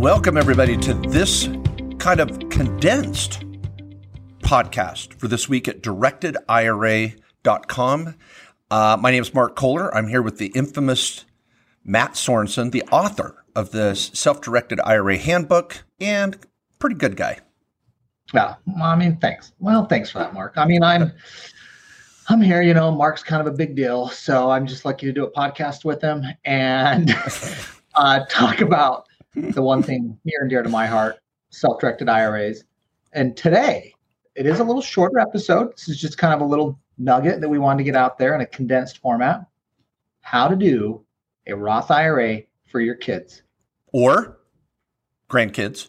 Welcome, everybody, to this kind of condensed podcast for this week at directedira.com. Uh, my name is Mark Kohler. I'm here with the infamous Matt Sorensen, the author of the self directed IRA handbook and pretty good guy. Yeah, well, I mean, thanks. Well, thanks for that, Mark. I mean, I'm I'm here. You know, Mark's kind of a big deal, so I'm just lucky to do a podcast with him and uh, talk about the one thing near and dear to my heart: self-directed IRAs. And today, it is a little shorter episode. This is just kind of a little nugget that we wanted to get out there in a condensed format. How to do a Roth IRA for your kids or grandkids,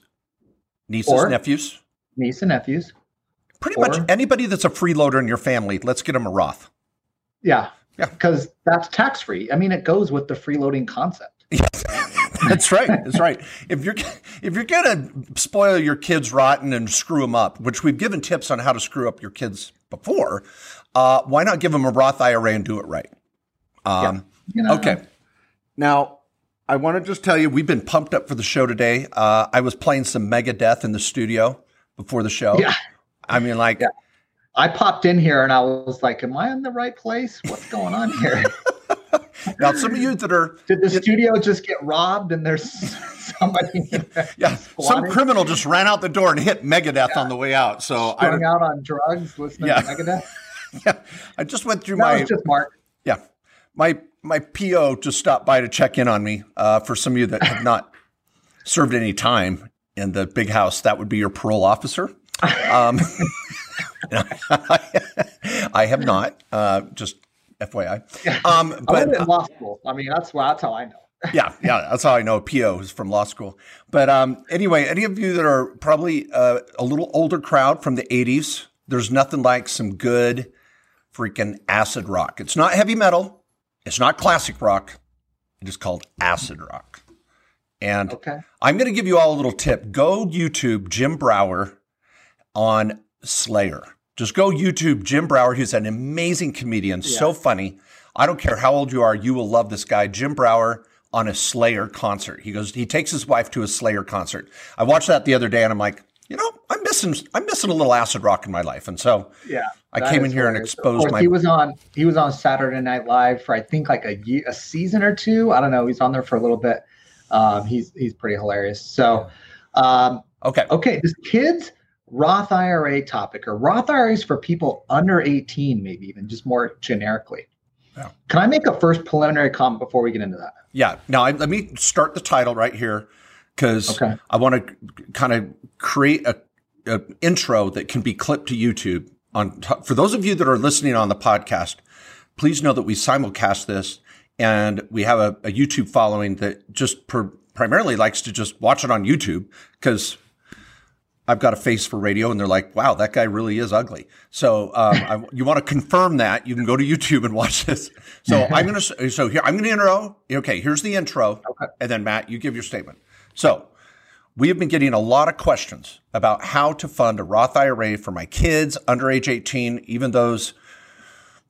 nieces, Or- nephews. niece and nephews. Pretty or- much anybody that's a freeloader in your family, let's get them a Roth. Yeah. Yeah. Because that's tax free. I mean, it goes with the freeloading concept. That's right. That's right. If you're if you're gonna spoil your kids rotten and screw them up, which we've given tips on how to screw up your kids before, uh, why not give them a Roth IRA and do it right? Um, You know? Okay. Now, I want to just tell you, we've been pumped up for the show today. Uh, I was playing some Megadeth in the studio before the show. Yeah. I mean, like, Yeah. I popped in here and I was like, "Am I in the right place? What's going on here? now some of you that are, Did the studio just get robbed and there's somebody yeah, some criminal just ran out the door and hit Megadeth on the way out. So I am out on drugs listening Yeah. to Megadeth? yeah, I just went through That my was just Mark. Yeah. My my PO just stopped by to check in on me. Uh, for some of you that have not served any time in the big house, that would be your parole officer. Um, I have not. Uh, just FYI. Um, I but went in law school. I mean, that's why that's how I know. yeah, yeah, that's how I know PO is from law school. But um, anyway, any of you that are probably uh, a little older crowd from the 80s, there's nothing like some good freaking acid rock. It's not heavy metal, it's not classic rock, it is called acid rock. And Okay. I'm going to give you all a little tip. Go YouTube Jim Breuer on Slayer. Just go YouTube Jim Breuer. who's an amazing comedian, so funny. I don't care how old you are, you will love this guy, Jim Breuer on a Slayer concert. He goes, he takes his wife to a Slayer concert. I watched that the other day and I'm like, you know, I'm missing, I'm missing a little acid rock in my life. And so Yeah. I came in here and hilarious. Exposed course, my- He was on. He was on Saturday Night Live for I think like a a season or two. I don't know. He's on there for a little bit. Um, he's he's pretty hilarious. So, um, okay. okay, this kids Roth IRA topic or Roth IRAs for people under 18, maybe even just more generically. Yeah. Can I make a first preliminary comment before we get into that? Yeah. Now I, let me start the title right here because Okay. I want to kind of create a, a intro that can be clipped to YouTube. On t- for those of you that are listening on the podcast, please know that we simulcast this and we have a, a YouTube following that just pr- primarily likes to just watch it on YouTube because I've got a face for radio, and they're like, "Wow, that guy really is ugly." So, um, I, you want to confirm that? You can go to YouTube and watch this. So, I'm gonna so here I'm gonna intro. Okay, here's the intro, Okay. and then Matt, you give your statement. So, we have been getting a lot of questions about how to fund a Roth IRA for my kids under age 18, even those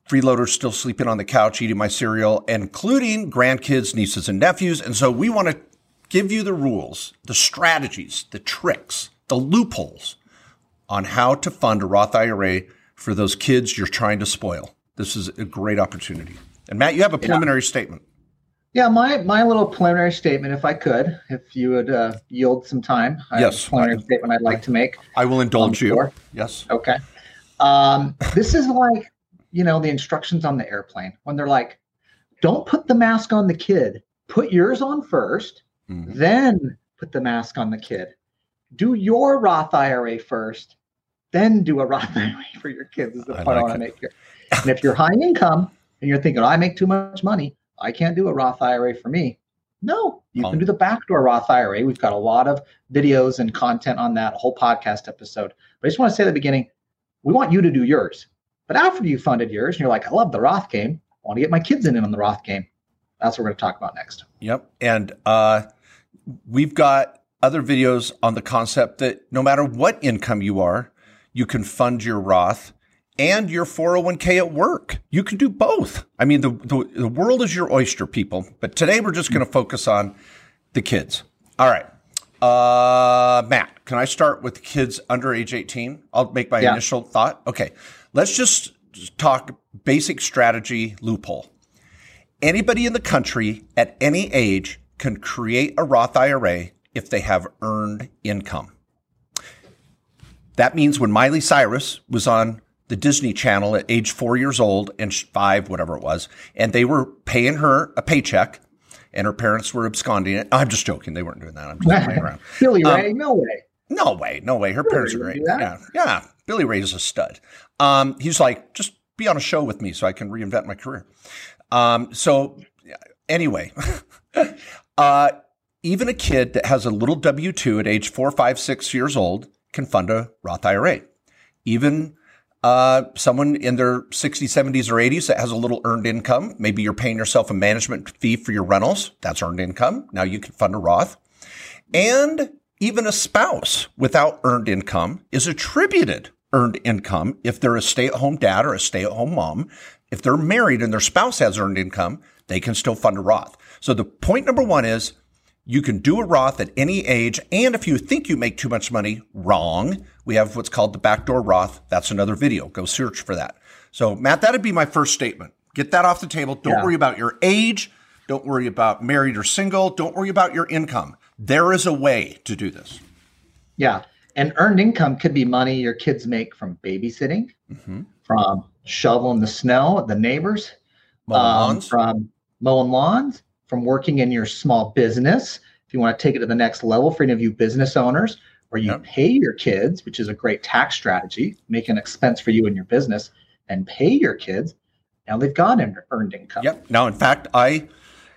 freeloaders still sleeping on the couch eating my cereal, including grandkids, nieces, and nephews. And so we want to give you the rules, the strategies, the tricks, the loopholes on how to fund a Roth IRA for those kids you're trying to spoil. This is a great opportunity. And Matt, you have a preliminary statement. Yeah, my my little preliminary statement, if I could, if you would uh, yield some time. I Yes. preliminary statement I'd like to make. I will indulge On you. Yes. Okay. Um, this is like, you know, the instructions on the airplane when they're like, don't put the mask on the kid. Put yours on first, Mhm. then put the mask on the kid. Do your Roth IRA first, then do a Roth IRA for your kids. Is the I point I, like want to make here. And if you're high income and you're thinking, I make too much money, I can't do a Roth IRA for me. No, you Um, can do the backdoor Roth IRA. We've got a lot of videos and content on that, a whole podcast episode. But I just want to say at the beginning, we want you to do yours. But after you funded yours and you're like, I love the Roth game, I want to get my kids in on the Roth game. That's what we're going to talk about next. Yep. And uh, we've got other videos on the concept that no matter what income you are, you can fund your Roth and your 401k at work. You can do both. I mean, the, the, the world is your oyster, people. But today we're just going to focus on the kids. All right. Uh, Matt, can I start with kids under age 18? I'll make my Yeah. initial thought. Okay. Let's just talk basic strategy loophole. Anybody in the country at any age can create a Roth IRA if they have earned income. That means when Miley Cyrus was on the Disney Channel at age four years old and five, whatever it was, and they were paying her a paycheck and her parents were absconding it. I'm just joking. They weren't doing that. I'm just playing around. Billy Um, Ray, no way. No way, no way. Her parents are great. Yeah, yeah. Billy Ray is a stud. Um, he's like, just be on a show with me so I can reinvent my career. Um, so anyway, uh, even a kid that has a little W two at age four, five, six years old can fund a Roth IRA. Even uh, someone in their 60s, 70s, or 80s that has a little earned income, maybe you're paying yourself a management fee for your rentals. That's earned income. Now you can fund a Roth. And even a spouse without earned income is attributed earned income if they're a stay at home dad or a stay at home mom. If they're married and their spouse has earned income, they can still fund a Roth. So the point number one is you can do a Roth at any age. And if you think you make too much money, wrong. We have what's called the backdoor Roth. That's another video. Go search for that. So Matt, that'd be my first statement. Get that off the table. Don't Yeah. worry about your age. Don't worry about married or single. Don't worry about your income. There is a way to do this. Yeah. And earned income could be money your kids make from babysitting, Mm-hmm. from shoveling the snow at the neighbors, Mowing um, from mowing lawns, from working in your small business. If you want to take it to the next level for any of you business owners, where you Yep. pay your kids, which is a great tax strategy, make an expense for you and your business, and pay your kids. Now they've got earned income. Yep. Now, in fact, I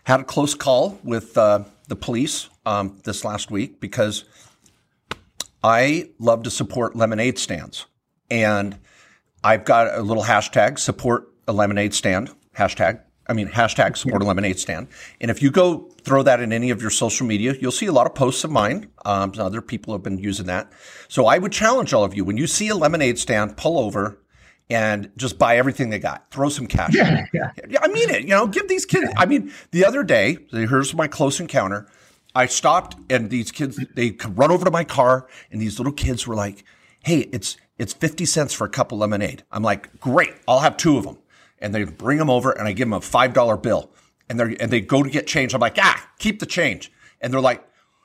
had a close call with uh, the police um, this last week because I love to support lemonade stands. And I've got a little hashtag support a lemonade stand hashtag. I mean, hashtag support a lemonade stand. And if you go throw that in any of your social media, you'll see a lot of posts of mine. Um, other people have been using that. So I would challenge all of you when you see a lemonade stand, pull over and just buy everything they got. Throw some cash. in. Yeah, yeah. I mean it. You know, give these kids. I mean, the other day, here's my close encounter. I stopped, and these kids they could run over to my car, and these little kids were like, "Hey, it's it's fifty cents for a cup of lemonade." I'm like, "Great, I'll have two of them." And they bring them over, and I give them a five dollar bill, and they and they go to get change. I'm like, "Ah, keep the change," and they're like.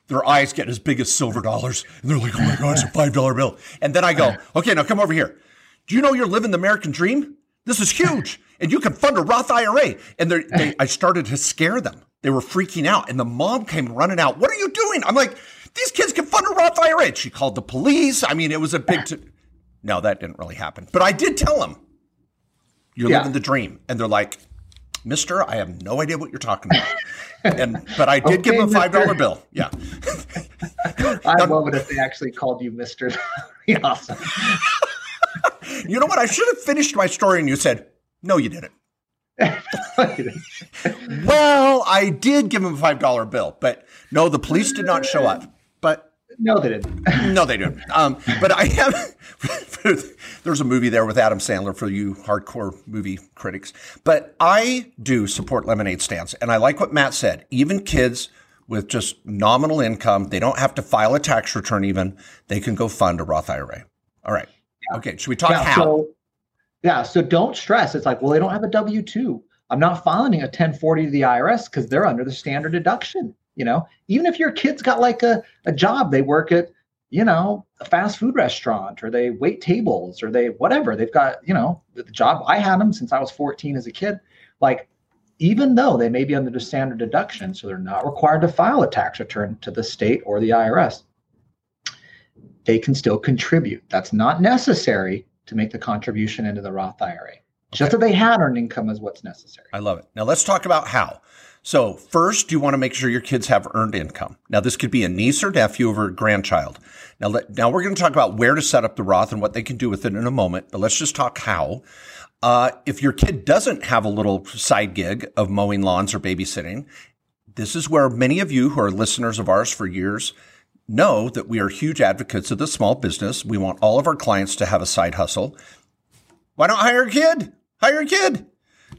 Their eyes get as big as silver dollars, and they're like, "Oh my god, it's a five dollar bill!" And then I go, "Okay, now come over here. Do you know you're living the American dream? This is huge, and you can fund a Roth IRA. And they're- I started to scare them. They were freaking out, and the mom came running out. What are you doing? I'm like, these kids can fund a Roth IRA. She called the police. I mean, it was a big. T- no, that didn't really happen. But I did tell them, you're Yeah. living the dream, and they're like, Mister, I have no idea what you're talking about. and but I did give him a five dollar bill. Yeah. I love it if they actually called you Mister. awesome. You know what? I should have finished my story, and you said, no, you didn't. Well, I did give him a five dollar bill, but no, the police did not show up. No, they didn't. no, they didn't. Um, but I have. there's a movie there with Adam Sandler for you hardcore movie critics. But I do support lemonade stands, and I like what Matt said. Even kids with just nominal income, they don't have to file a tax return. Even they can go fund a Roth IRA. All right. Okay. Should we talk yeah, how? So, yeah, so don't stress. It's like, well, they don't have a W two. I'm not filing a 1040 to the IRS because they're under the standard deduction. You know, even if your kid's got like a, a job, they work at, you know, a fast food restaurant or they wait tables or they whatever. They've got, you know, the, the job. I had them since I was 14 as a kid. Like, even though they may be under the standard deduction, so they're not required to file a tax return to the state or the IRS, they can still contribute. That's not necessary to make the contribution into the Roth IRA. Just that they had earned income is what's necessary. I love it. Now let's talk about how. So first, you want to make sure your kids have earned income. Now this could be a niece or nephew or a grandchild. Now, let, now we're going to talk about where to set up the Roth and what they can do with it in a moment. But let's just talk how. Uh, if your kid doesn't have a little side gig of mowing lawns or babysitting, this is where many of you who are listeners of ours for years know that we are huge advocates of the small business. We want all of our clients to have a side hustle. Why don't hire a kid? Hire a kid.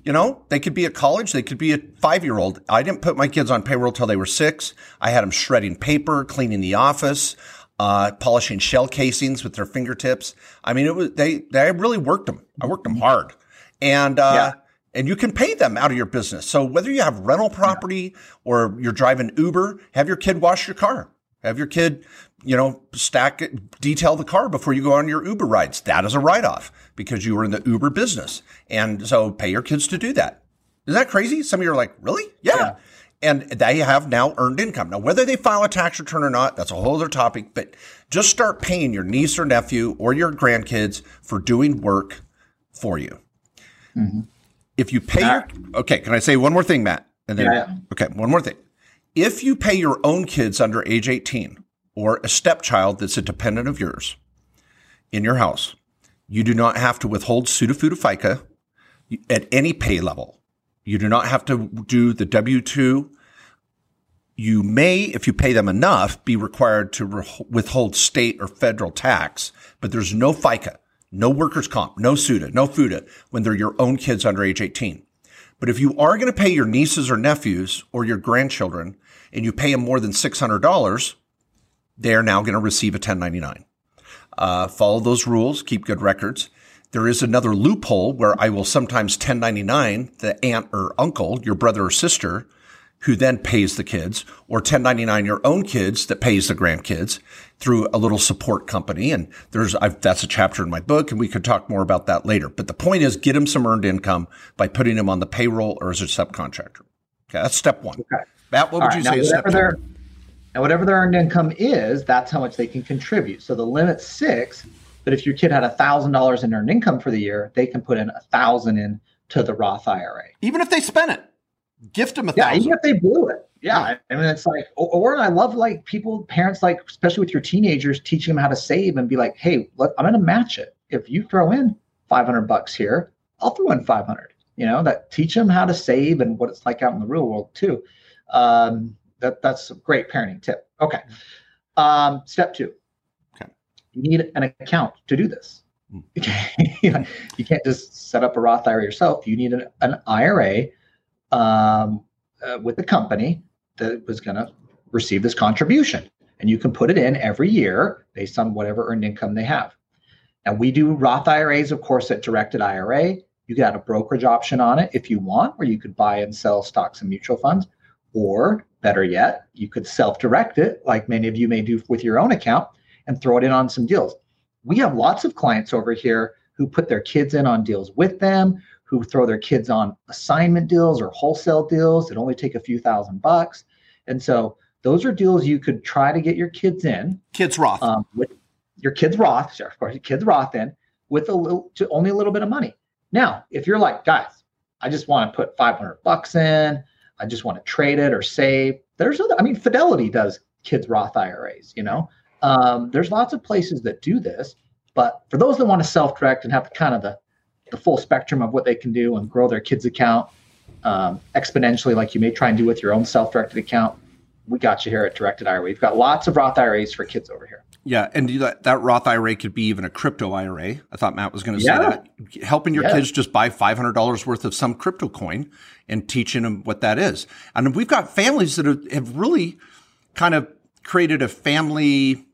You know, they could be at college, they could be a five year old. I didn't put my kids on payroll till they were six. I had them shredding paper, cleaning the office, uh, polishing shell casings with their fingertips. I mean, it was they they really worked them. I worked them hard, and uh, yeah. and you can pay them out of your business. So whether you have rental property or you're driving Uber, have your kid wash your car. Have your kid, you know, stack it, detail the car before you go on your Uber rides. That is a write off because you were in the Uber business. And so pay your kids to do that. Isn't that crazy? Some of you are like, really? Yeah. yeah. And they have now earned income. Now, whether they file a tax return or not, that's a whole other topic, but just start paying your niece or nephew or your grandkids for doing work for you. Mm-hmm. If you pay your, okay, can I say one more thing, Matt? And then, yeah. okay, one more thing. If you pay your own kids under age 18 or a stepchild that's a dependent of yours in your house, you do not have to withhold pseudo FICA at any pay level. You do not have to do the W 2. You may, if you pay them enough, be required to re- withhold state or federal tax, but there's no FICA, no workers' comp, no SUTA, no FUTA when they're your own kids under age 18. But if you are going to pay your nieces or nephews or your grandchildren and you pay them more than $600, they're now going to receive a 1099. Uh, follow those rules, keep good records. There is another loophole where I will sometimes 1099 the aunt or uncle, your brother or sister, who then pays the kids, or 1099 your own kids that pays the grandkids through a little support company. And there's, I've, that's a chapter in my book and we could talk more about that later. But the point is get them some earned income by putting them on the payroll or as a subcontractor. Okay. That's step one. Okay. Matt, what would right, you say is step two? Now, whatever their earned income is, that's how much they can contribute. So the limit's six, but if your kid had a thousand dollars in earned income for the year, they can put in a thousand in to the Roth IRA. Even if they spent it, gift them a yeah, thousand. even if they blew it. Yeah, I mean, it's like, or, or, I love like people, parents, like especially with your teenagers, teaching them how to save and be like, hey, look, I'm going to match it. If you throw in 500 bucks here, I'll throw in 500. You know, that teach them how to save and what it's like out in the real world too. Um, that that's a great parenting tip. Okay. Um, step two. Okay. You need an account to do this. Mm. you can't just set up a Roth IRA yourself. You need an, an IRA um, uh, with the company that was going to receive this contribution. And you can put it in every year based on whatever earned income they have. And we do Roth IRAs, of course, at Directed IRA. You got a brokerage option on it if you want, where you could buy and sell stocks and mutual funds. Or better yet, you could self direct it, like many of you may do with your own account, and throw it in on some deals. We have lots of clients over here who put their kids in on deals with them, who throw their kids on assignment deals or wholesale deals that only take a few thousand bucks. And so those are deals you could try to get your kids in. Kids Roth. Um, with your kids Roth, sure, of course, your kids Roth in with a little to only a little bit of money. Now, if you're like, guys, I just want to put 500 bucks in, I just want to trade it or save. There's other, I mean, Fidelity does kids Roth IRAs, you know. Um, there's lots of places that do this, but for those that want to self-direct and have kind of the the full spectrum of what they can do and grow their kids account um, exponentially, like you may try and do with your own self-directed account, we got you here at Directed IRA. We've got lots of Roth IRAs for kids over here. Yeah, and that, that Roth IRA could be even a crypto IRA. I thought Matt was going to say yeah. that. Helping your yeah. kids just buy $500 worth of some crypto coin and teaching them what that is. And we've got families that have really kind of created a family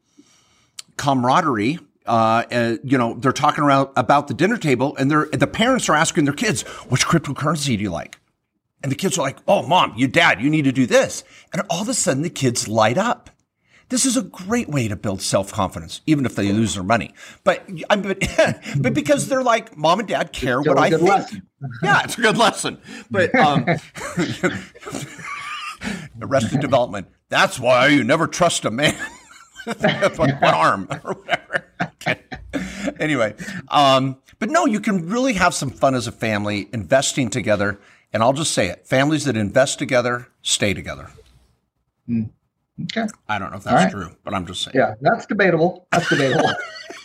camaraderie. Uh, uh, you know, they're talking around about the dinner table and they're, the parents are asking their kids, which cryptocurrency do you like? And the kids are like, oh, mom, you dad, you need to do this. And all of a sudden the kids light up this is a great way to build self confidence, even if they lose their money. But but, but because they're like, mom and dad care what I think. Lesson. yeah, it's a good lesson. But um, arrested development. That's why you never trust a man with one arm or whatever. Okay. Anyway, um, but no, you can really have some fun as a family investing together. And I'll just say it: families that invest together stay together. Mm. Okay. I don't know if that's right. true, but I'm just saying. Yeah, that's debatable. That's debatable.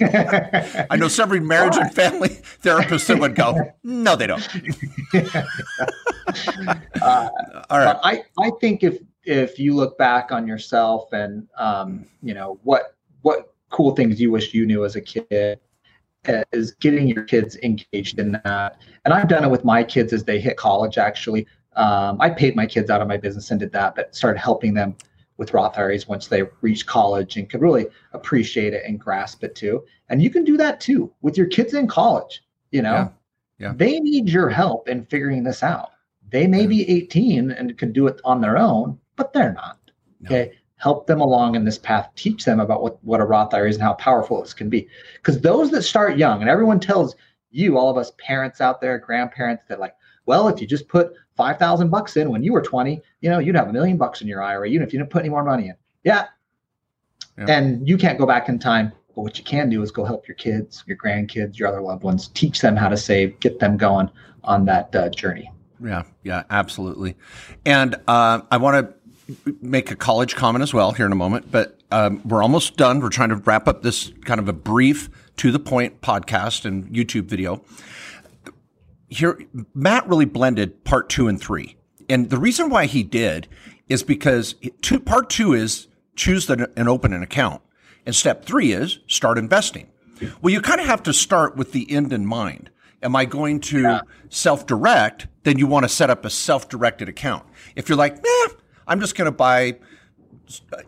I know several marriage right. and family therapists that would go, no, they don't. uh, All right. I, I think if if you look back on yourself and um, you know what what cool things you wish you knew as a kid, is getting your kids engaged in that. And I've done it with my kids as they hit college, actually. Um, I paid my kids out of my business and did that, but started helping them with Roth IRAs once they reach college and could really appreciate it and grasp it too. And you can do that too with your kids in college. You know, Yeah. Yeah. they need your help in figuring this out. They may Yeah. be 18 and can do it on their own, but they're not. No. Okay. Help them along in this path. Teach them about what, what a Roth IRA is and how powerful this can be. Because those that start young, and everyone tells you, all of us parents out there, grandparents, that like, well, if you just put five thousand bucks in when you were 20, you know, you'd have a million bucks in your IRA, even if you didn't put any more money in. Yeah. Yeah. And you can't go back in time. But what you can do is go help your kids, your grandkids, your other loved ones, teach them how to save, get them going on that uh, journey. Yeah, yeah, absolutely. And uh, I want to make a college comment as well here in a moment, but um, we're almost done. We're trying to wrap up this kind of a brief, to the point podcast and YouTube video. Here, Matt really blended part two and three. And the reason why he did is because two, part two is choose the, and open an account. And step three is start investing. Well, you kind of have to start with the end in mind. Am I going to self direct? Then you want to set up a self directed account. If you're like, eh, I'm just going to buy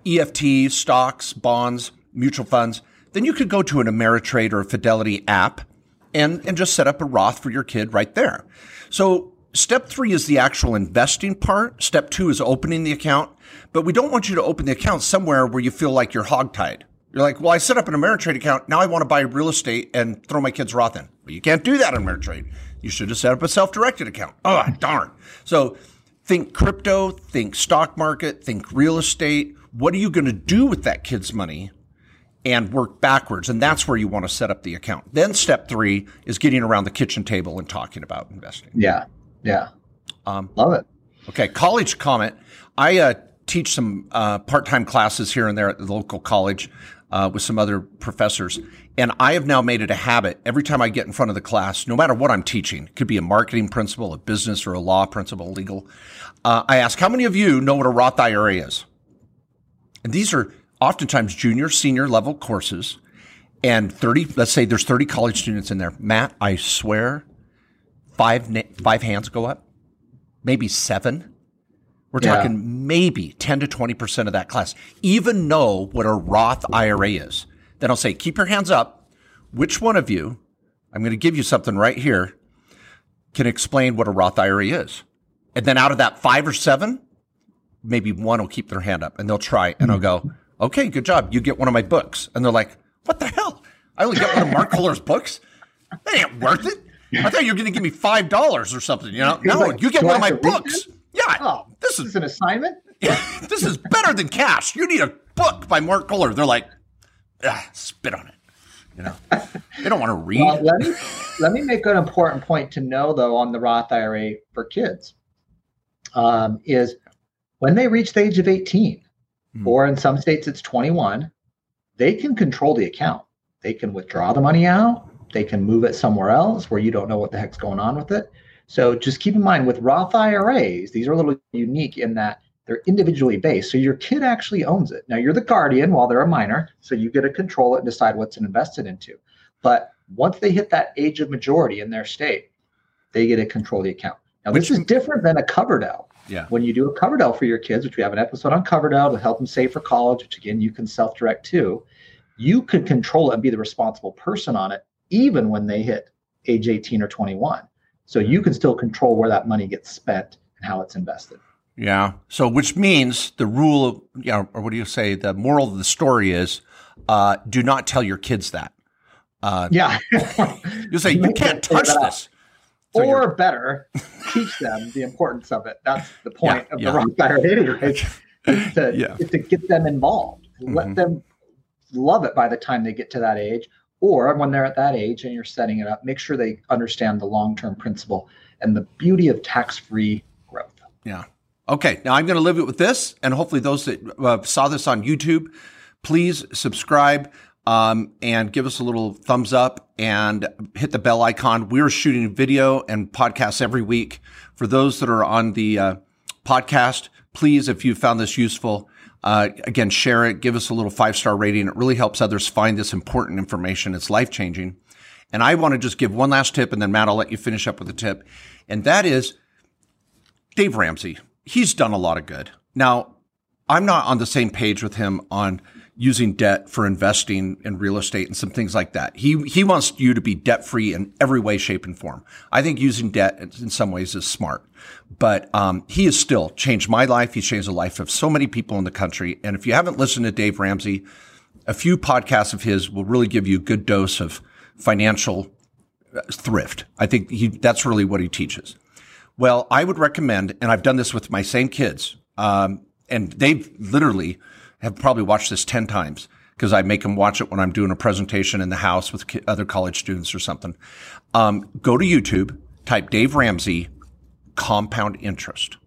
EFT, stocks, bonds, mutual funds, then you could go to an Ameritrade or a Fidelity app and, and just set up a Roth for your kid right there. So step three is the actual investing part. Step two is opening the account, but we don't want you to open the account somewhere where you feel like you're hogtied. You're like, well, I set up an Ameritrade account. Now I want to buy real estate and throw my kids Roth in. But you can't do that on Ameritrade. You should have set up a self-directed account. Oh, darn. So think crypto, think stock market, think real estate. What are you going to do with that kid's money? And work backwards. And that's where you want to set up the account. Then step three is getting around the kitchen table and talking about investing. Yeah. Yeah. Um, Love it. Okay, college comment. I uh, teach some uh, part-time classes here and there at the local college uh, with some other professors, and I have now made it a habit. Every time I get in front of the class, no matter what I'm teaching, it could be a marketing principle, a business, or a law principle, legal. Uh, I ask, how many of you know what a Roth IRA is? And these are oftentimes junior, senior level courses, and 30. Let's say there's 30 college students in there. Matt, I swear, five na- five hands go up maybe seven. We're Yeah. talking maybe 10 to 20% of that class even know what a Roth IRA is. Then I'll say, keep your hands up. Which one of you, I'm going to give you something right here, can explain what a Roth IRA is? And then out of that five or seven, maybe one will keep their hand up and they'll try and I'll go, okay, good job. You get one of my books. And they're like, what the hell? I only get one of Mark Kohler's books? That ain't worth it. I thought you were going to give me five dollars or something. You know, no, like, you get one of my books. Yeah, Oh, this this is is an assignment. this is better than cash. You need a book by Mark Kohler. They're like, ah, spit on it. You know, they don't want to read. Well, let me let me make an important point to know though on the Roth IRA for kids um, is when they reach the age of 18, Hmm. or in some states it's 21, they can control the account. They can withdraw the money out. They can move it somewhere else where you don't know what the heck's going on with it. So just keep in mind with Roth IRAs, these are a little unique in that they're individually based. So your kid actually owns it. Now you're the guardian while they're a minor, so you get to control it and decide what's invested into. But once they hit that age of majority in their state, they get to control the account. Now this Which- is different than a Coverdell. Yeah, When you do a Coverdell for your kids, which we have an episode on Coverdell to help them save for college, which again you can self-direct too, you could control it and be the responsible person on it, even when they hit age 18 or 21. So you can still control where that money gets spent and how it's invested. yeah. So, which means the rule, of, you know, or what do you say? The moral of the story is, uh, do not tell your kids that. Uh, Yeah. you say you can't touch this. So or better, teach them the importance of it. That's the point Yeah, of yeah. the Roth IRA, anyways, to, Yeah. to get them involved, let Mhm. them love it by the time they get to that age, or when they're at that age and you're setting it up, make sure they understand the long-term principle and the beauty of tax-free growth. Yeah. Okay. Now I'm going to leave it with this, and hopefully those that uh, saw this on YouTube, please subscribe um, and give us a little thumbs up and hit the bell icon. We're shooting video and podcasts every week. For those that are on the uh, podcast, please, if you found this useful, uh, again, share it. Give us a little five star rating. It really helps others find this important information. It's life changing. And I want to just give one last tip, and then Matt, I'll let you finish up with the tip. And that is Dave Ramsey. He's done a lot of good. Now, I'm not on the same page with him on using debt for investing in real estate and some things like that. He he wants you to be debt free in every way, shape, and form. I think using debt in some ways is smart, but um, he has still changed my life. He's changed the life of so many people in the country. And if you haven't listened to Dave Ramsey, a few podcasts of his will really give you a good dose of financial uh, thrift. I think he that's really what he teaches. Well, I would recommend, and I've done this with my same kids, um, and they've literally have probably watched this 10 times because I make them watch it when I'm doing a presentation in the house with other college students or something. Um, go to YouTube, type Dave Ramsey compound interest.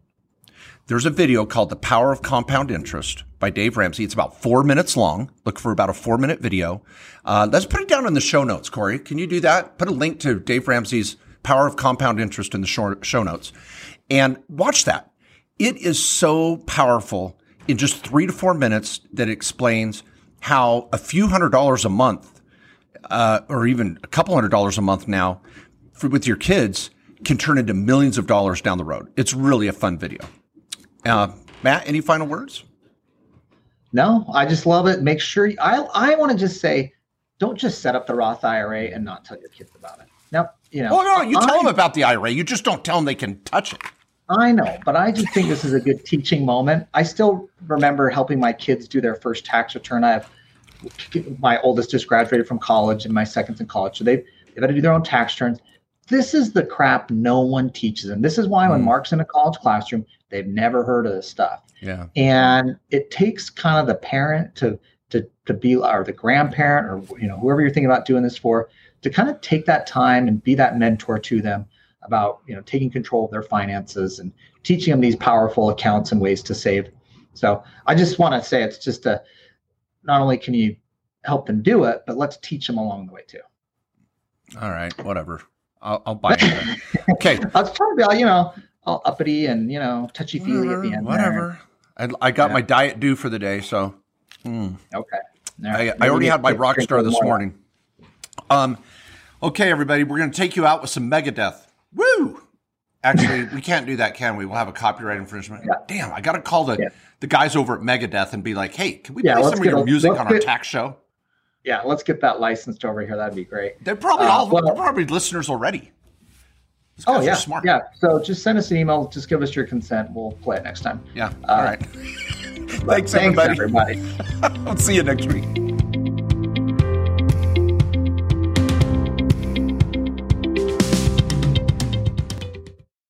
There's a video called The Power of Compound Interest by Dave Ramsey. It's about four minutes long. Look for about a four minute video. Uh, let's put it down in the show notes, Corey. Can you do that? Put a link to Dave Ramsey's Power of Compound Interest in the show notes and watch that. It is so powerful in just three to four minutes that explains how a few hundred dollars a month, uh, or even a couple hundred dollars a month now for, with your kids can turn into millions of dollars down the road. It's really a fun video. Uh, Matt, any final words? No, I just love it. Make sure you, I I want to just say, don't just set up the Roth IRA and not tell your kids about it. Now, you know. Oh no, you tell I, them about the IRA. You just don't tell them they can touch it. I know, but I just think this is a good teaching moment. I still remember helping my kids do their first tax return. I have my oldest just graduated from college and my second's in college. So they've, they've had to do their own tax returns. This is the crap no one teaches them. This is why when mm. Mark's in a college classroom, they've never heard of this stuff. Yeah. And it takes kind of the parent to to to be or the grandparent or you know whoever you're thinking about doing this for to kind of take that time and be that mentor to them about you know taking control of their finances and teaching them these powerful accounts and ways to save. So I just want to say it's just a not only can you help them do it, but let's teach them along the way too. All right, whatever. I'll, I'll buy it. okay. I was trying to be, you know, all uppity and you know touchy feely at the end. Whatever. I, I, got yeah. my diet due for the day, so. Hmm. Okay. Right. I, I, already had my rock star this morning. Um, okay, everybody, we're going to take you out with some Megadeth. Woo! Actually, we can't do that, can we? We'll have a copyright infringement. Yeah. Damn, I got to call the, yeah. the guys over at Megadeth and be like, hey, can we yeah, play some of your a, music on get, our tax show? Yeah, let's get that licensed over here. That'd be great. They're probably uh, all well, they're probably listeners already. Oh yeah, smart. Yeah. So just send us an email. Just give us your consent. We'll play it next time. Yeah. Uh, all right. thanks, thanks, everybody. everybody. I'll see you next week.